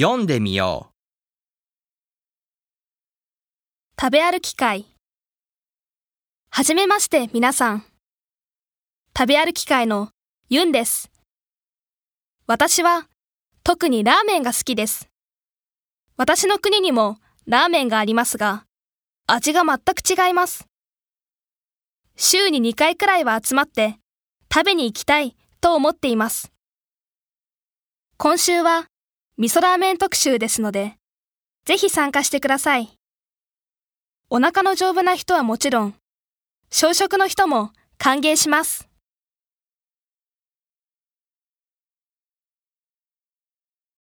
読んでみよう食べ歩き会。はじめまして皆さん。食べ歩き会のユンです。私は特にラーメンが好きです。私の国にもラーメンがありますが、味が全く違います。週に2回くらいは集まって食べに行きたいと思っています。今週は味噌ラーメン特集ですので、ぜひ参加してください。お腹の丈夫な人はもちろん、小食の人も歓迎します。